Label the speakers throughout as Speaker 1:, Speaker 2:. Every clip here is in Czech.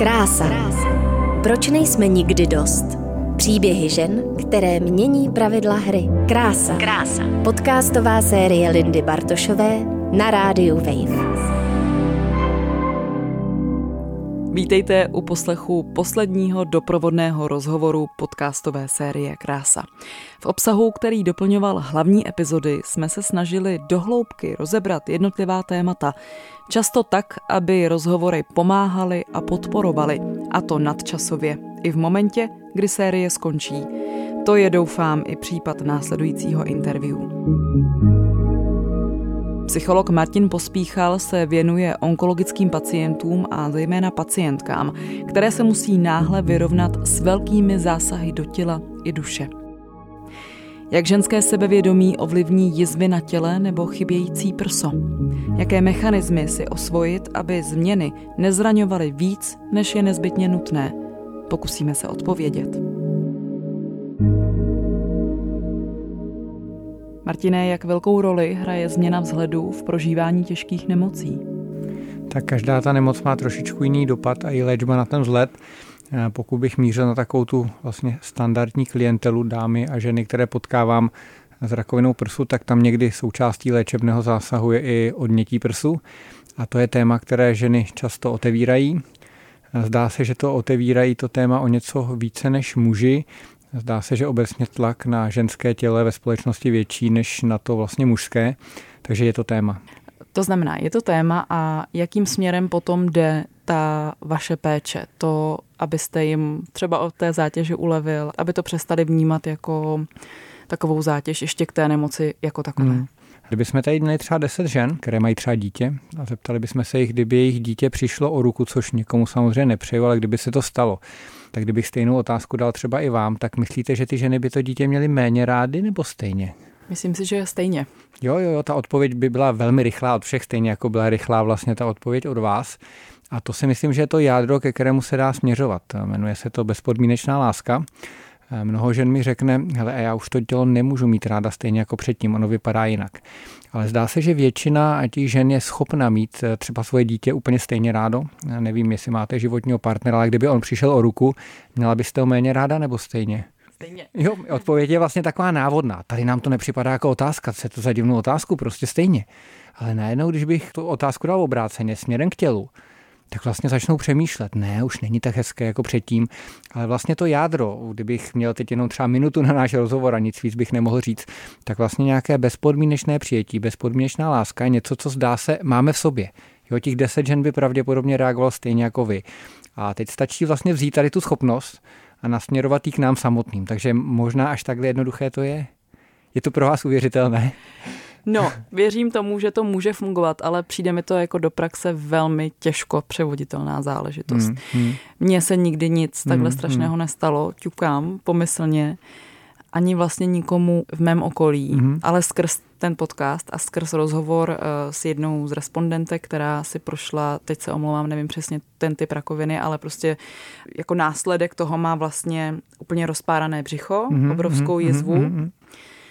Speaker 1: Krása. Proč nejsme nikdy dost? Příběhy žen, které mění pravidla hry. Krása. Krása. Podcastová série Lindy Bartošové na rádiu Wave.
Speaker 2: Vítejte u poslechu posledního doprovodného rozhovoru podcastové série Krása. V obsahu, který doplňoval hlavní epizody, jsme se snažili dohloubky rozebrat jednotlivá témata, často tak, aby rozhovory pomáhaly a podporovaly, a to nadčasově, i v momentě, kdy série skončí. To je, doufám, i případ následujícího interview. Psycholog Martin Pospíchal se věnuje onkologickým pacientům a zejména pacientkám, které se musí náhle vyrovnat s velkými zásahy do těla i duše. Jak ženské sebevědomí ovlivní jizvy na těle nebo chybějící prso? Jaké mechanismy si osvojit, aby změny nezraňovaly víc, než je nezbytně nutné? Pokusíme se odpovědět. Martine, jak velkou roli hraje změna vzhledu v prožívání těžkých nemocí?
Speaker 3: Tak každá ta nemoc má trošičku jiný dopad a i léčba na ten vzhled. Pokud bych mířil na takovou tu vlastně standardní klientelu dámy a ženy, které potkávám s rakovinou prsu, tak tam někdy součástí léčebného zásahu je i odnětí prsu. A to je téma, které ženy často otevírají. Zdá se, že to otevírají to téma o něco více než muži. Zdá se, že obecně tlak na ženské těle ve společnosti větší než na to vlastně mužské, takže je to téma.
Speaker 2: To znamená, je to téma a jakým směrem potom jde ta vaše péče? To, abyste jim třeba od té zátěže ulevil, aby to přestali vnímat jako takovou zátěž ještě k té nemoci jako takové. Hmm.
Speaker 3: Kdybychom tady měli třeba 10 žen, které mají třeba dítě, a zeptali bychom se jich, kdyby jejich dítě přišlo o ruku, což někomu samozřejmě nepřeju, ale kdyby se to stalo, tak kdybych stejnou otázku dal třeba i vám, tak myslíte, že ty ženy by to dítě měly méně rády nebo stejně?
Speaker 2: Myslím si, že stejně.
Speaker 3: Jo, jo, jo, ta odpověď by byla velmi rychlá od všech, stejně jako byla rychlá vlastně ta odpověď od vás. A to si myslím, že je to jádro, ke kterému se dá směřovat. Jmenuje se to bezpodmínečná láska. Mnoho žen mi řekne, hele, já už to tělo nemůžu mít ráda stejně jako předtím, ono vypadá jinak. Ale zdá se, že většina těch žen je schopna mít eh, třeba svoje dítě úplně stejně rádo. Já nevím, jestli máte životního partnera, ale kdyby on přišel o ruku, měla byste ho méně ráda nebo stejně?
Speaker 2: Stejně.
Speaker 3: Jo, odpověď je vlastně taková návodná. Tady nám to nepřipadá jako otázka, co je to za divnou otázku, prostě stejně. Ale najednou, když bych tu otázku dal obráceně směrem k tělu, tak vlastně začnou přemýšlet. Ne, už není tak hezké jako předtím, ale vlastně to jádro, kdybych měl teď jenom třeba minutu na náš rozhovor a nic víc bych nemohl říct, tak vlastně nějaké bezpodmínečné přijetí, bezpodmínečná láska je něco, co zdá se máme v sobě. Jo, těch deset žen by pravděpodobně reagoval stejně jako vy. A teď stačí vlastně vzít tady tu schopnost a nasměrovat ji k nám samotným. Takže možná až takhle jednoduché to je. Je to pro vás uvěřitelné?
Speaker 2: No, věřím tomu, že to může fungovat, ale přijde mi to jako do praxe velmi těžko převoditelná záležitost. Hmm, hmm. Mně se nikdy nic takhle hmm, strašného hmm. nestalo, ťukám pomyslně, ani vlastně nikomu v mém okolí, hmm. ale skrz ten podcast a skrz rozhovor uh, s jednou z respondentek, která si prošla, teď se omlouvám, nevím přesně ten typ rakoviny, ale prostě jako následek toho má vlastně úplně rozpárané břicho, hmm. obrovskou hmm. jizvu. Hmm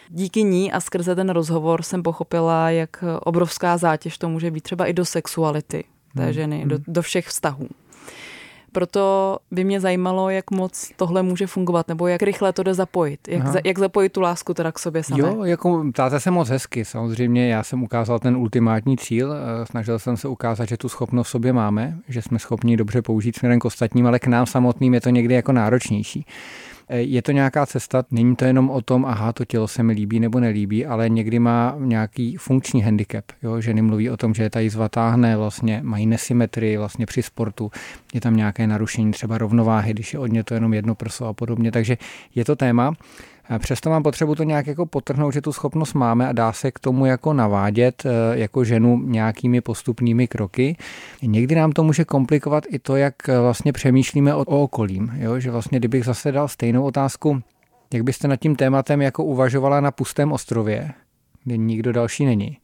Speaker 2: díky ní a skrze ten rozhovor jsem pochopila, jak obrovská zátěž to může být třeba i do sexuality té hmm. ženy, do, hmm. do všech vztahů. Proto by mě zajímalo, jak moc tohle může fungovat, nebo jak rychle to jde zapojit. Jak, za, jak zapojit tu lásku teda k sobě samé.
Speaker 3: Jo, jako ptáte se moc hezky. Samozřejmě já jsem ukázal ten ultimátní cíl. Eh, snažil jsem se ukázat, že tu schopnost v sobě máme, že jsme schopni dobře použít směrem k ostatním, ale k nám samotným je to někdy jako náročnější. Eh, je to nějaká cesta, není to jenom o tom, aha, to tělo se mi líbí nebo nelíbí, ale někdy má nějaký funkční handicap. Jo? Ženy mluví o tom, že ta jízva táhne, vlastně mají nesymetrii vlastně při sportu, je tam nějaké narušení třeba rovnováhy, když je od ně to jenom jedno prso a podobně. Takže je to téma. Přesto mám potřebu to nějak jako potrhnout, že tu schopnost máme a dá se k tomu jako navádět eh, jako ženu nějakými postupnými kroky. Někdy nám to může komplikovat i to, jak eh, vlastně přemýšlíme o, okolím. Jo? Že vlastně, kdybych zase dal stejnou otázku, jak byste nad tím tématem jako uvažovala na pustém ostrově, kde nikdo další není,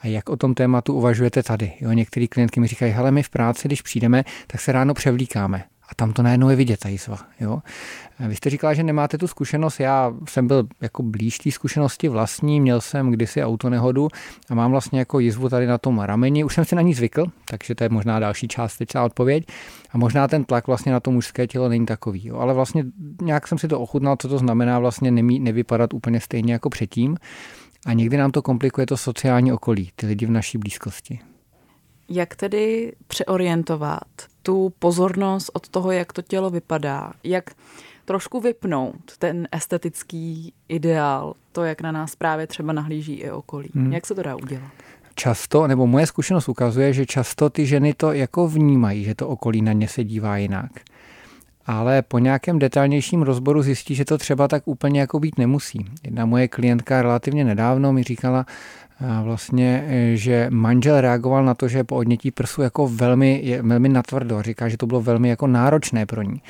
Speaker 3: a jak o tom tématu uvažujete tady. Jo, některý klientky mi říkají, hele, my v práci, když přijdeme, tak se ráno převlíkáme. A tam to najednou je vidět, ta jizva. Jo? Vy jste říkala, že nemáte tu zkušenost. Já jsem byl jako blíž té zkušenosti vlastní, měl jsem kdysi autonehodu a mám vlastně jako jizvu tady na tom rameni. Už jsem si na ní zvykl, takže to je možná další částečná odpověď. A možná ten tlak vlastně na to mužské tělo není takový. Jo? Ale vlastně nějak jsem si to ochutnal, co to znamená vlastně nemí, nevypadat úplně stejně jako předtím. A někdy nám to komplikuje to sociální okolí, ty lidi v naší blízkosti.
Speaker 2: Jak tedy přeorientovat tu pozornost od toho, jak to tělo vypadá? Jak trošku vypnout ten estetický ideál, to, jak na nás právě třeba nahlíží i okolí? Hmm. Jak se to dá udělat?
Speaker 3: Často, nebo moje zkušenost ukazuje, že často ty ženy to jako vnímají, že to okolí na ně se dívá jinak. Ale po nějakém detailnějším rozboru zjistí, že to třeba tak úplně jako být nemusí. Jedna moje klientka relativně nedávno mi říkala, vlastně, e, že manžel reagoval na to, že po odnětí prsu jako velmi, velmi natvrdo. Říká, že to bylo velmi jako náročné pro ní.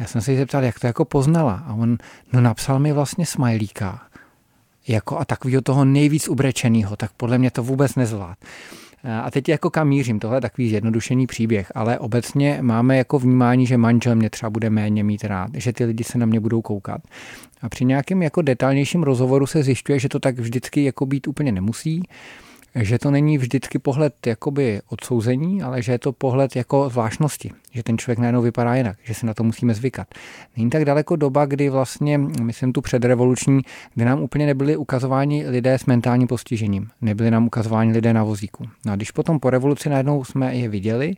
Speaker 3: Já jsem se jí zeptal, jak to jako poznala. A on no, napsal mi vlastně smajlíka. Jako a takového toho nejvíc ubrečeného, tak podle mě to vůbec nezvlád. A teď jako kam mířím, tohle je takový zjednodušený příběh, ale obecně máme jako vnímání, že manžel mě třeba bude méně mít rád, že ty lidi se na mě budou koukat. A při nějakém jako detailnějším rozhovoru se zjišťuje, že to tak vždycky jako být úplně nemusí, že to není vždycky pohled jakoby odsouzení, ale že je to pohled jako zvláštnosti, že ten člověk najednou vypadá jinak, že se na to musíme zvykat. Není tak daleko doba, kdy vlastně, myslím tu předrevoluční, kdy nám úplně nebyli ukazováni lidé s mentálním postižením, nebyli nám ukazováni lidé na vozíku. No a když potom po revoluci najednou jsme je viděli,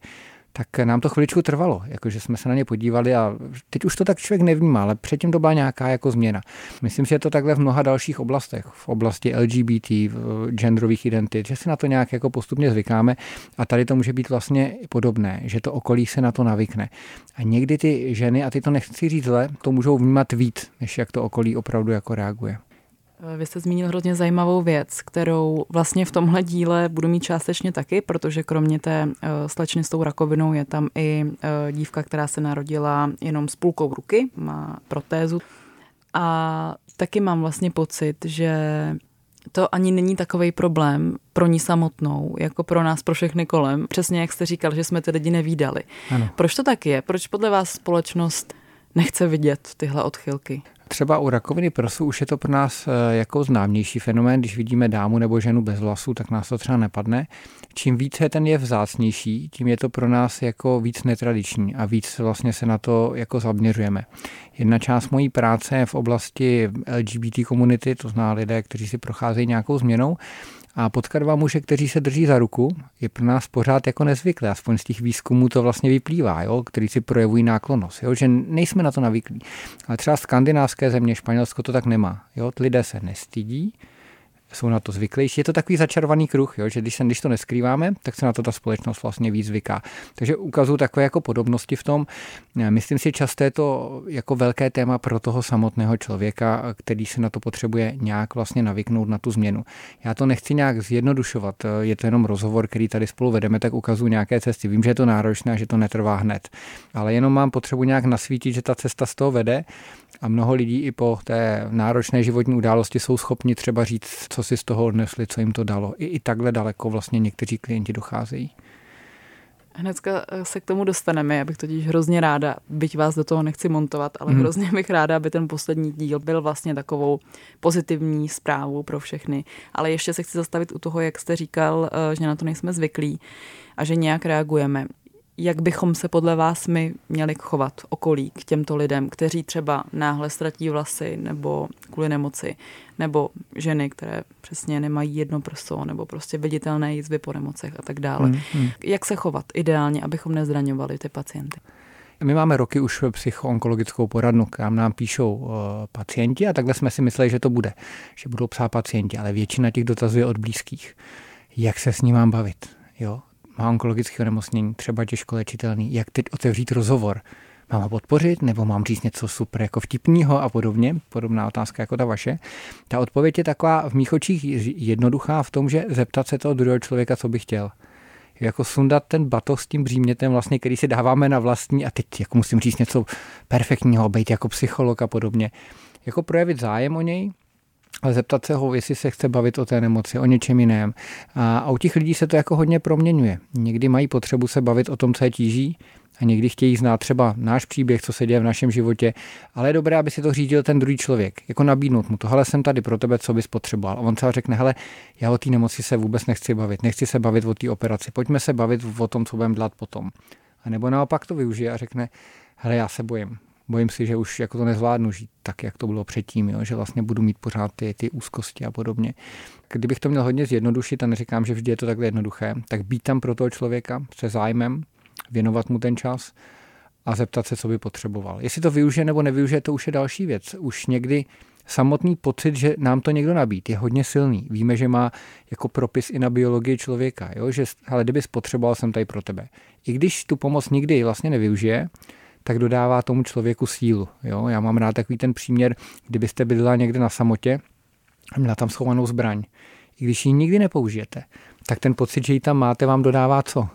Speaker 3: tak nám to chviličku trvalo, jakože jsme se na ně podívali a teď už to tak člověk nevnímá, ale předtím to byla nějaká jako změna. Myslím že je to takhle v mnoha dalších oblastech, v oblasti LGBT, v genderových identit, že si na to nějak jako postupně zvykáme a tady to může být vlastně podobné, že to okolí se na to navykne. A někdy ty ženy, a ty to nechci říct zle, to můžou vnímat víc, než jak to okolí opravdu jako reaguje.
Speaker 2: Vy jste zmínil hrozně zajímavou věc, kterou vlastně v tomhle díle budu mít částečně taky, protože kromě té uh, slečny s tou rakovinou je tam i uh, dívka, která se narodila jenom s půlkou ruky, má protézu. A taky mám vlastně pocit, že to ani není takový problém pro ní samotnou, jako pro nás, pro všechny kolem. Přesně jak jste říkal, že jsme ty lidi nevídali. Ano. Proč to tak je? Proč podle vás společnost nechce vidět tyhle odchylky?
Speaker 3: Třeba u rakoviny prsu už je to pro nás eh, jako známější fenomén, když vidíme dámu nebo ženu bez vlasů, tak nás to třeba nepadne. Čím více ten je vzácnější, tím je to pro nás jako víc netradiční a víc vlastně se na to jako zaměřujeme. Jedna část mojí práce je v oblasti LGBT komunity, to zná lidé, kteří si procházejí nějakou změnou a potkat dva muže, kteří se drží za ruku, je pro nás pořád jako nezvyklé. Aspoň z těch výzkumů to vlastně vyplývá, jo, který si projevují náklonost. Jo, že nejsme na to navyklí. Ale třeba skandinávské země, Španělsko to tak nemá. Jo, lidé se nestydí, jsou na to zvyklejší. Je to takový začarovaný kruh, jo, že když, se, když to neskrýváme, tak se na to ta společnost vlastně víc zvyká. Takže ukazuju takové jako podobnosti v tom. Myslím si, často je to jako velké téma pro toho samotného člověka, který se na to potřebuje nějak vlastně navyknout na tu změnu. Já to nechci nějak zjednodušovat, je to jenom rozhovor, který tady spolu vedeme, tak ukazuju nějaké cesty. Vím, že je to náročné a že to netrvá hned, ale jenom mám potřebu nějak nasvítit, že ta cesta z toho vede a mnoho lidí i po té náročné životní události jsou schopni třeba říct, co si z toho odnesli, co jim to dalo. I, i takhle daleko vlastně někteří klienti docházejí.
Speaker 2: Hnedka eh, se k tomu dostaneme, já bych totiž hrozně ráda, byť vás do toho nechci montovat, ale hmm. hrozně bych ráda, aby ten poslední díl byl vlastně takovou pozitivní zprávou pro všechny. Ale ještě se chci zastavit u toho, jak jste říkal, eh, že na to nejsme zvyklí a že nějak reagujeme jak bychom se podle vás my měli chovat okolí k těmto lidem, kteří třeba náhle ztratí vlasy nebo kvůli nemoci, nebo ženy, které přesně nemají jedno prso, nebo prostě viditelné jízvy po nemocech a tak dále. Hmm, hmm. Jak se chovat ideálně, abychom nezraňovali ty pacienty?
Speaker 3: My máme roky už psychoonkologickou poradnu, kam nám píšou uh, pacienti a takhle jsme si mysleli, že to bude, že budou psát pacienti, ale většina těch dotazů je od blízkých. Jak se s ním mám bavit? Jo? Má onkologické onemocnění, třeba těžko léčitelný, jak teď otevřít rozhovor? Mám ho podpořit, nebo mám říct něco super jako vtipného a podobně? Podobná otázka jako ta vaše. Ta odpověď je taková v mých očích jednoduchá v tom, že zeptat se toho druhého člověka, co by chtěl jako sundat ten batoh s tím břímnětem, vlastně, který si dáváme na vlastní a teď jako musím říct něco perfektního, být jako psycholog a podobně. Jako projevit zájem o něj, ale zeptat se ho, jestli se chce bavit o té nemoci, o něčem jiném. A, a u těch lidí se to jako hodně proměňuje. Někdy mají potřebu se bavit o tom, co je tíží, a někdy chtějí znát třeba náš příběh, co se děje v našem životě, ale je dobré, aby si to řídil ten druhý člověk, jako nabídnout mu to, hele, jsem tady pro tebe, co bys potřeboval. A on třeba řekne, hele, já o té nemoci se vůbec nechci bavit, nechci se bavit o té operaci, pojďme se bavit o tom, co budeme dělat potom. A nebo naopak to využije a řekne, hele, já se bojím, bojím si, že už jako to nezvládnu žít tak, jak to bylo předtím, jo? že vlastně budu mít pořád ty, ty úzkosti a podobně. Kdybych to měl hodně zjednodušit a neříkám, že vždy je to takhle jednoduché, tak být tam pro toho člověka se zájmem, věnovat mu ten čas a zeptat se, co by potřeboval. Jestli to využije nebo nevyužije, to už je další věc. Už někdy samotný pocit, že nám to někdo nabít, je hodně silný. Víme, že má jako propis i na biologii člověka, jo? že ale kdyby potřeboval, jsem tady pro tebe. I když tu pomoc nikdy vlastně nevyužije, tak dodává tomu člověku sílu. Jo? Já mám rád takový ten příměr, kdybyste bydlela někde na samotě a měla tam schovanou zbraň. I když ji nikdy nepoužijete, tak ten pocit, že ji tam máte, vám dodává co?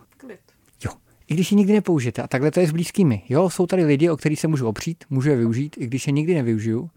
Speaker 3: i když ji nikdy nepoužijete. A takhle to je s blízkými. Jo, jsou tady lidi, o kterých se můžu opřít, můžu je využít, i když je nikdy nevyužiju,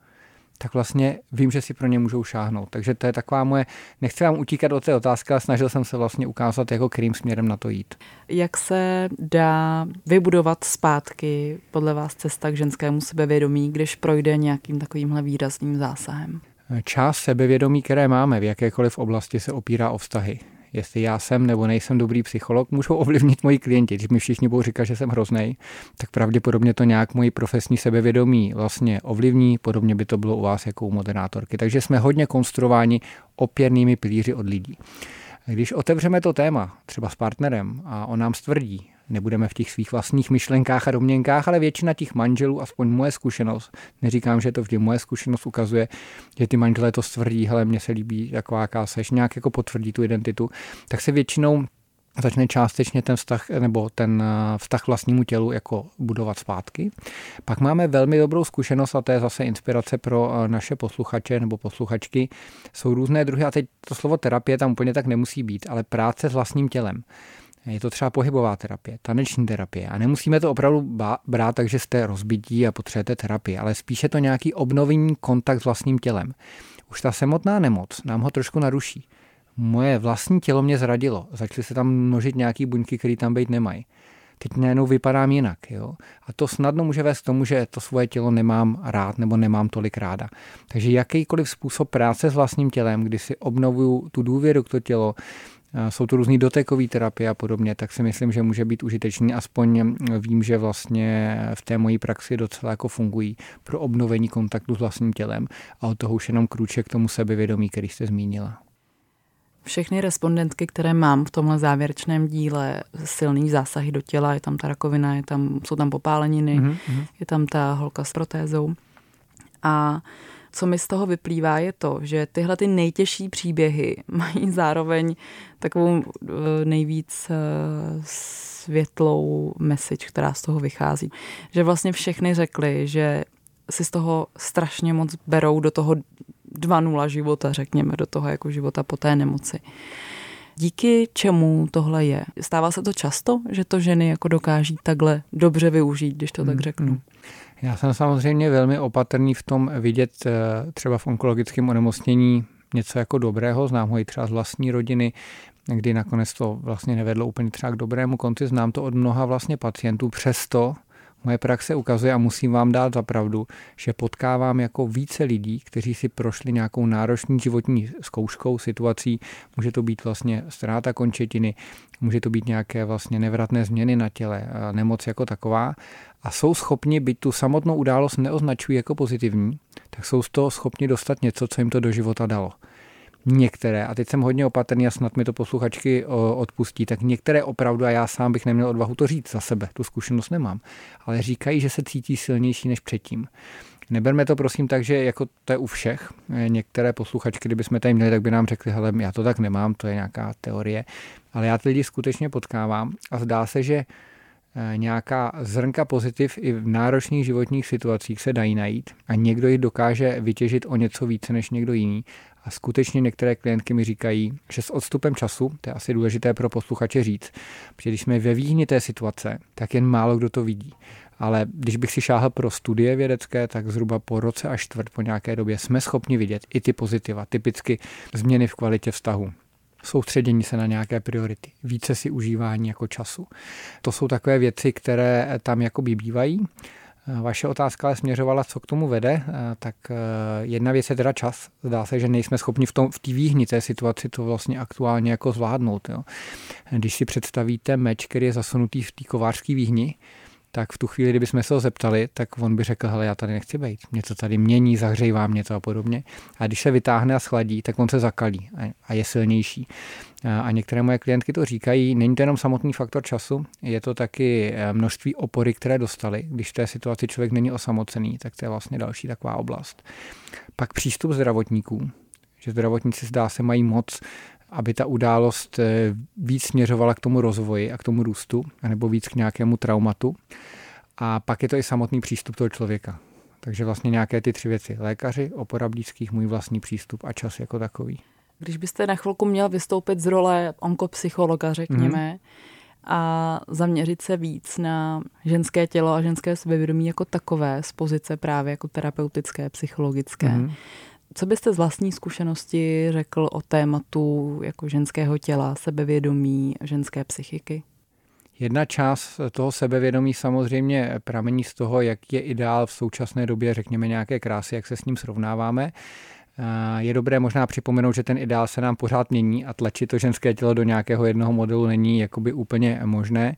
Speaker 3: tak vlastně vím, že si pro ně můžou šáhnout. Takže to je taková moje, nechci vám utíkat od té otázky, ale snažil jsem se vlastně ukázat, jako kterým směrem na to jít.
Speaker 2: Jak se dá vybudovat zpátky podle vás cesta k ženskému sebevědomí, když projde nějakým takovýmhle výrazným zásahem?
Speaker 3: Část sebevědomí, které máme v jakékoliv oblasti, se opírá o vztahy jestli já jsem nebo nejsem dobrý psycholog, můžou ovlivnit moji klienti. Když mi všichni budou říkat, že jsem hrozný, tak pravděpodobně to nějak moji profesní sebevědomí vlastně ovlivní. Podobně by to bylo u vás jako u moderátorky. Takže jsme hodně konstruováni opěrnými pilíři od lidí. Když otevřeme to téma, třeba s partnerem, a on nám stvrdí, nebudeme v těch svých vlastních myšlenkách a domněnkách, ale většina těch manželů, aspoň moje zkušenost, neříkám, že to vždy moje zkušenost ukazuje, že ty manželé to stvrdí, hele, mně se líbí, jaká jaká seš, nějak jako potvrdí tu identitu, tak se většinou začne částečně ten vztah nebo ten eh, vztah vlastnímu tělu jako budovat zpátky. Pak máme velmi dobrou zkušenost a to je zase inspirace pro eh, naše posluchače nebo posluchačky. Jsou různé druhy a teď to slovo terapie tam úplně tak nemusí být, ale práce s vlastním tělem. Je to třeba pohybová terapie, taneční terapie. A nemusíme to opravdu brát tak, že jste rozbití a potřebujete terapii, ale spíše to nějaký obnovení kontakt s vlastním tělem. Už ta samotná nemoc nám ho trošku naruší. Moje vlastní tělo mě zradilo. Začaly se tam množit nějaký buňky, které tam být nemají. Teď najednou vypadám jinak. Jo? A to snadno může vést k tomu, že to svoje tělo nemám rád nebo nemám tolik ráda. Takže jakýkoliv způsob práce s vlastním tělem, kdy si obnovuju tu důvěru k to tělo, jsou to různé dotekové terapie a podobně, tak si myslím, že může být užitečný. Aspoň vím, že vlastně v té mojí praxi docela jako fungují pro obnovení kontaktu s vlastním tělem a od toho už jenom krůček k tomu sebevědomí, který jste zmínila.
Speaker 2: Všechny respondentky, které mám v tomhle závěrečném díle, silný zásahy do těla, je tam ta rakovina, je tam, jsou tam popáleniny, mm-hmm. je tam ta holka s protézou. A co mi z toho vyplývá, je to, že tyhle ty nejtěžší příběhy mají zároveň takovou eh, nejvíc eh, světlou message, která z toho vychází. Že vlastně všechny řekli, že si z toho strašně moc berou do toho 2.0 života, řekněme, do toho jako života po té nemoci. Díky čemu tohle je? Stává se to často, že to ženy jako dokáží takhle dobře využít, když to tak hmm, řeknu? Hmm.
Speaker 3: Já jsem samozřejmě velmi opatrný v tom vidět eh, třeba v onkologickém onemocnění něco jako dobrého, znám ho i třeba z vlastní rodiny, kdy nakonec to vlastně nevedlo úplně třeba k dobrému konci, znám to od mnoha vlastně pacientů, přesto Moje praxe ukazuje a musím vám dát za pravdu, že potkávám jako více lidí, kteří si prošli nějakou náročnou životní zkouškou, situací. Může to být vlastně ztráta končetiny, může to být nějaké vlastně nevratné změny na těle, nemoc jako taková. A jsou schopni, byť tu samotnou událost neoznačují jako pozitivní, tak jsou z toho schopni dostat něco, co jim to do života dalo některé, a teď jsem hodně opatrný a snad mi to posluchačky odpustí, tak některé opravdu, a já sám bych neměl odvahu to říct za sebe, tu zkušenost nemám, ale říkají, že se cítí silnější než předtím. Neberme to prosím tak, že jako to je u všech. Některé posluchačky, kdyby jsme tady měli, tak by nám řekli, hele, já to tak nemám, to je nějaká teorie. Ale já ty lidi skutečně potkávám a zdá se, že eh, nějaká zrnka pozitiv i v náročných životních situacích se dají najít a někdo ji dokáže vytěžit o něco více než někdo jiný a skutečně některé klientky mi říkají, že s odstupem času, to je asi důležité pro posluchače říct, protože když jsme ve výhni té situace, tak jen málo kdo to vidí. ale když bych si šáhl pro studie vědecké, tak zhruba po roce až čtvrt po nějaké době jsme schopni vidět i ty pozitiva, typicky změny v kvalitě vztahu soustředění se na nějaké priority, více si užívání jako času. To jsou takové věci, které tam jakoby bývají. Vaše otázka ale směřovala, co k tomu vede, tak eh, jedna věc je teda čas. Zdá se, že nejsme schopni v té v výhni té situaci to vlastně aktuálně jako zvládnout. Jo. Když si představíte meč, který je zasunutý v té kovářské výhni, tak v tu chvíli, kdybychom se ho zeptali, tak on by řekl, hele, já tady nechci být, něco tady mění, zahřejvá mě to a podobně. A když se vytáhne a schladí, tak on se zakalí a je silnější. A některé moje klientky to říkají, není to jenom samotný faktor času, je to taky eh, množství opory, které dostali. Když v té situaci člověk není osamocený, tak to je vlastně další taková oblast. Pak přístup zdravotníků, že zdravotníci zdá se mají moc aby ta událost eh, víc směřovala k tomu rozvoji a k tomu růstu, nebo víc k nějakému traumatu. A pak je to i samotný přístup toho člověka. Takže vlastně nějaké ty tři věci. Lékaři, opora blízkých, můj vlastní přístup a čas jako takový.
Speaker 2: Když byste na chvilku měl vystoupit z role onkopsychologa, řekněme, mm-hmm. a zaměřit se víc na ženské tělo a ženské sebevědomí jako takové z pozice právě jako terapeutické, psychologické, mm-hmm. Co byste z vlastní zkušenosti řekl o tématu jako ženského těla, sebevědomí, ženské psychiky?
Speaker 3: Jedna část toho sebevědomí samozřejmě pramení z toho, jak je ideál v současné době, řekněme, nějaké krásy, jak se s ním srovnáváme. Je dobré možná připomenout, že ten ideál se nám pořád mění a tlačit to ženské tělo do nějakého jednoho modelu není jakoby úplně možné.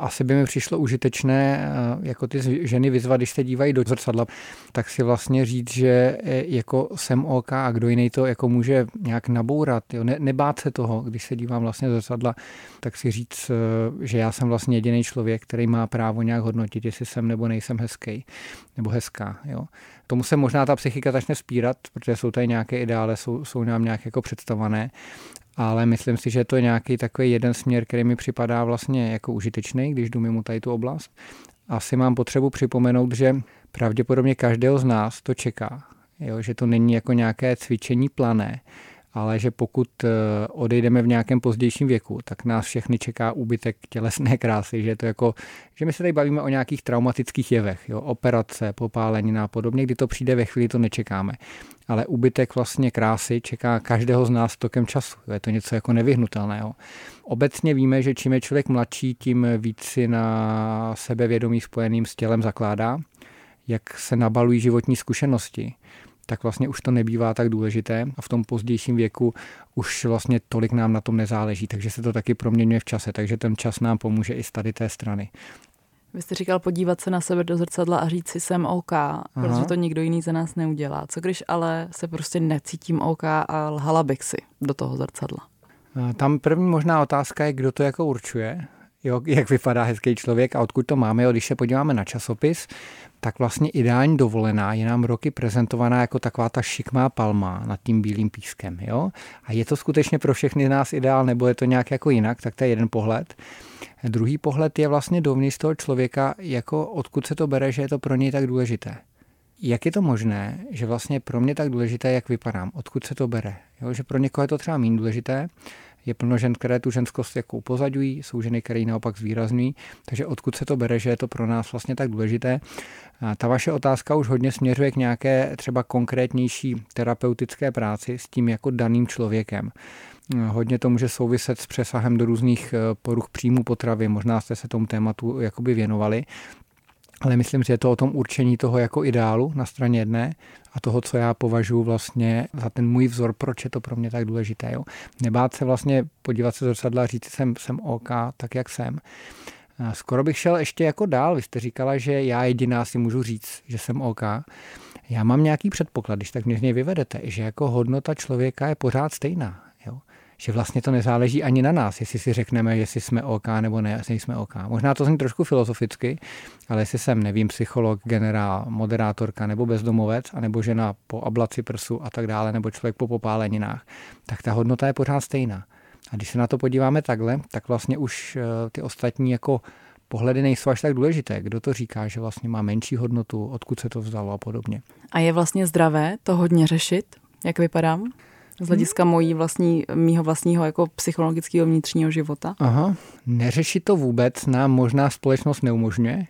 Speaker 3: Asi by mi přišlo užitečné jako ty ženy vyzvat, když se dívají do zrcadla, tak si vlastně říct, že e, jako jsem OK a kdo jiný to jako může nějak nabourat. Jo? Ne, nebát se toho, když se dívám vlastně do zrcadla, tak si říct, e, že já jsem vlastně jediný člověk, který má právo nějak hodnotit, jestli jsem nebo nejsem hezký nebo hezká. Jo? Tomu se možná ta psychika začne spírat, protože jsou tady nějaké ideály, jsou, jsou nám nějak jako představované ale myslím si, že to je nějaký takový jeden směr, který mi připadá vlastně jako užitečný, když jdu mimo tady tu oblast. Asi mám potřebu připomenout, že pravděpodobně každého z nás to čeká, jo? že to není jako nějaké cvičení plané, ale že pokud eh, odejdeme v nějakém pozdějším věku, tak nás všechny čeká úbytek tělesné krásy, že to jako, že my se tady bavíme o nějakých traumatických jevech, jo, operace, popálení a podobně, kdy to přijde ve chvíli, to nečekáme. Ale úbytek vlastně krásy čeká každého z nás tokem času. Je to něco jako nevyhnutelného. Obecně víme, že čím je člověk mladší, tím víc si na sebevědomí spojeným s tělem zakládá, jak se nabalují životní zkušenosti tak vlastně už to nebývá tak důležité a v tom pozdějším věku už vlastně tolik nám na tom nezáleží, takže se to taky proměňuje v čase, takže ten čas nám pomůže i z tady té strany.
Speaker 2: Vy jste říkal podívat se na sebe do zrcadla a říct si jsem OK, Aha. protože to nikdo jiný za nás neudělá. Co když ale se prostě necítím OK a lhala bych si do toho zrcadla?
Speaker 3: Tam první možná otázka je, kdo to jako určuje jo, jak vypadá hezký člověk a odkud to máme. Jo, když se podíváme na časopis, tak vlastně ideální dovolená je nám roky prezentovaná jako taková ta šikmá palma nad tím bílým pískem. Jo? A je to skutečně pro všechny z nás ideál, nebo je to nějak jako jinak, tak to je jeden pohled. Druhý pohled je vlastně dovnitř toho člověka, jako odkud se to bere, že je to pro něj tak důležité. Jak je to možné, že vlastně pro mě tak důležité, jak vypadám, odkud se to bere? Jo? Že pro někoho je to třeba méně důležité, je plno žen, které tu ženskost jako upozaďují, jsou ženy, které ji naopak zvýrazňují. Takže odkud se to bere, že je to pro nás vlastně tak důležité? A ta vaše otázka už hodně směřuje k nějaké třeba konkrétnější terapeutické práci s tím jako daným člověkem. Hodně to může souviset s přesahem do různých eh, poruch příjmu potravy. Možná jste se tomu tématu jakoby věnovali. Ale myslím, že je to o tom určení toho jako ideálu na straně jedné a toho, co já považuji vlastně za ten můj vzor, proč je to pro mě tak důležité. Jo. Nebát se vlastně podívat se do zrcadla a říct, jsem, jsem OK, tak jak jsem. Skoro bych šel ještě jako dál. Vy jste říkala, že já jediná si můžu říct, že jsem OK. Já mám nějaký předpoklad, když tak mě z něj vyvedete, že jako hodnota člověka je pořád stejná že vlastně to nezáleží ani na nás, jestli si řekneme, jestli jsme OK nebo ne, jestli jsme OK. Možná to zní trošku filozoficky, ale jestli jsem, nevím, psycholog, generál, moderátorka nebo bezdomovec, anebo žena po ablaci prsu a tak dále, nebo člověk po popáleninách, tak ta hodnota je pořád stejná. A když se na to podíváme takhle, tak vlastně už eh, ty ostatní jako pohledy nejsou až tak důležité. Kdo to říká, že vlastně má menší hodnotu, odkud se to vzalo a podobně.
Speaker 2: A je vlastně zdravé to hodně řešit, jak vypadám? Z hlediska mojí vlastní, mýho vlastního jako psychologického vnitřního života?
Speaker 3: Aha, neřešit to vůbec nám možná společnost neumožňuje.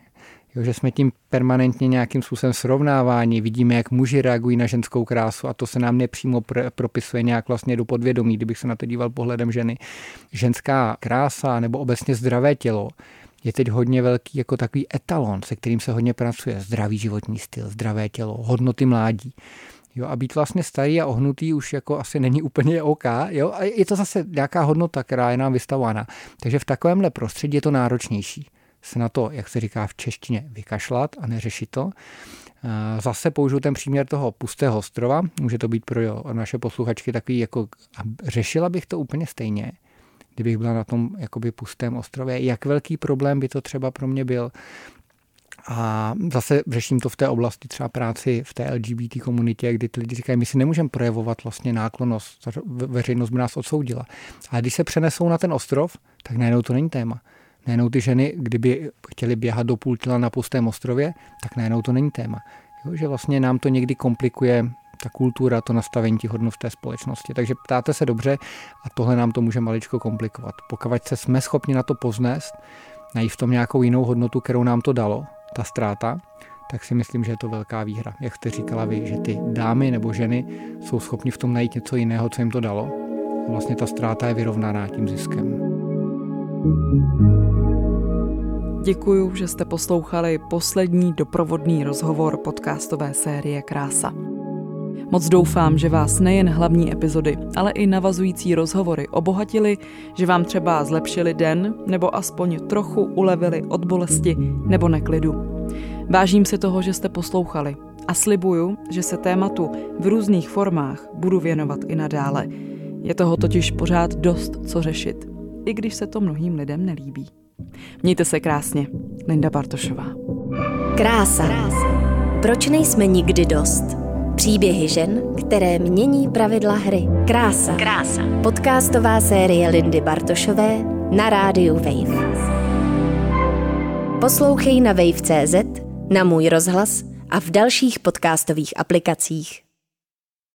Speaker 3: Jo, že jsme tím permanentně nějakým způsobem srovnávání, vidíme, jak muži reagují na ženskou krásu a to se nám nepřímo pr- propisuje nějak vlastně do podvědomí, kdybych se na to díval pohledem ženy. Ženská krása nebo obecně zdravé tělo je teď hodně velký jako takový etalon, se kterým se hodně pracuje. Zdravý životní styl, zdravé tělo, hodnoty mládí. Jo, a být vlastně starý a ohnutý už jako asi není úplně OK. Jo? A je to zase nějaká hodnota, která je nám vystavována. Takže v takovémhle prostředí je to náročnější se na to, jak se říká v češtině, vykašlat a neřešit to. Zase použiju ten příměr toho pustého ostrova. Může to být pro naše posluchačky takový, jako řešila bych to úplně stejně, kdybych byla na tom jakoby pustém ostrově. Jak velký problém by to třeba pro mě byl, a zase řeším to v té oblasti třeba práci v té LGBT komunitě, kdy ty lidi říkají, my si nemůžeme projevovat vlastně náklonost, veřejnost by nás odsoudila. Ale když se přenesou na ten ostrov, tak najednou to není téma. Najednou ty ženy, kdyby chtěli běhat do půl těla na pustém ostrově, tak najednou to není téma. Jo, že vlastně nám to někdy komplikuje ta kultura, to nastavení těch hodnot v té společnosti. Takže ptáte se dobře a tohle nám to může maličko komplikovat. Pokud se jsme schopni na to poznést, najít v tom nějakou jinou hodnotu, kterou nám to dalo, ta ztráta, tak si myslím, že je to velká výhra. Jak jste říkala vy, že ty dámy nebo ženy jsou schopni v tom najít něco jiného, co jim to dalo. A vlastně ta ztráta je vyrovnaná tím ziskem.
Speaker 2: Děkuju, že jste poslouchali poslední doprovodný rozhovor podcastové série Krása. Moc doufám, že vás nejen hlavní epizody, ale i navazující rozhovory obohatili, že vám třeba zlepšili den nebo aspoň trochu ulevili od bolesti nebo neklidu. Vážím se toho, že jste poslouchali a slibuju, že se tématu v různých formách budu věnovat i nadále. Je toho totiž pořád dost co řešit, i když se to mnohým lidem nelíbí. Mějte se krásně. Linda Bartošová.
Speaker 1: Krása. Proč nejsme nikdy dost? Příběhy žen, které mění pravidla hry. Krása. Krása. Podcastová série Lindy Bartošové na rádiu Wave. Poslouchej na wave.cz, na můj rozhlas a v dalších podcastových aplikacích.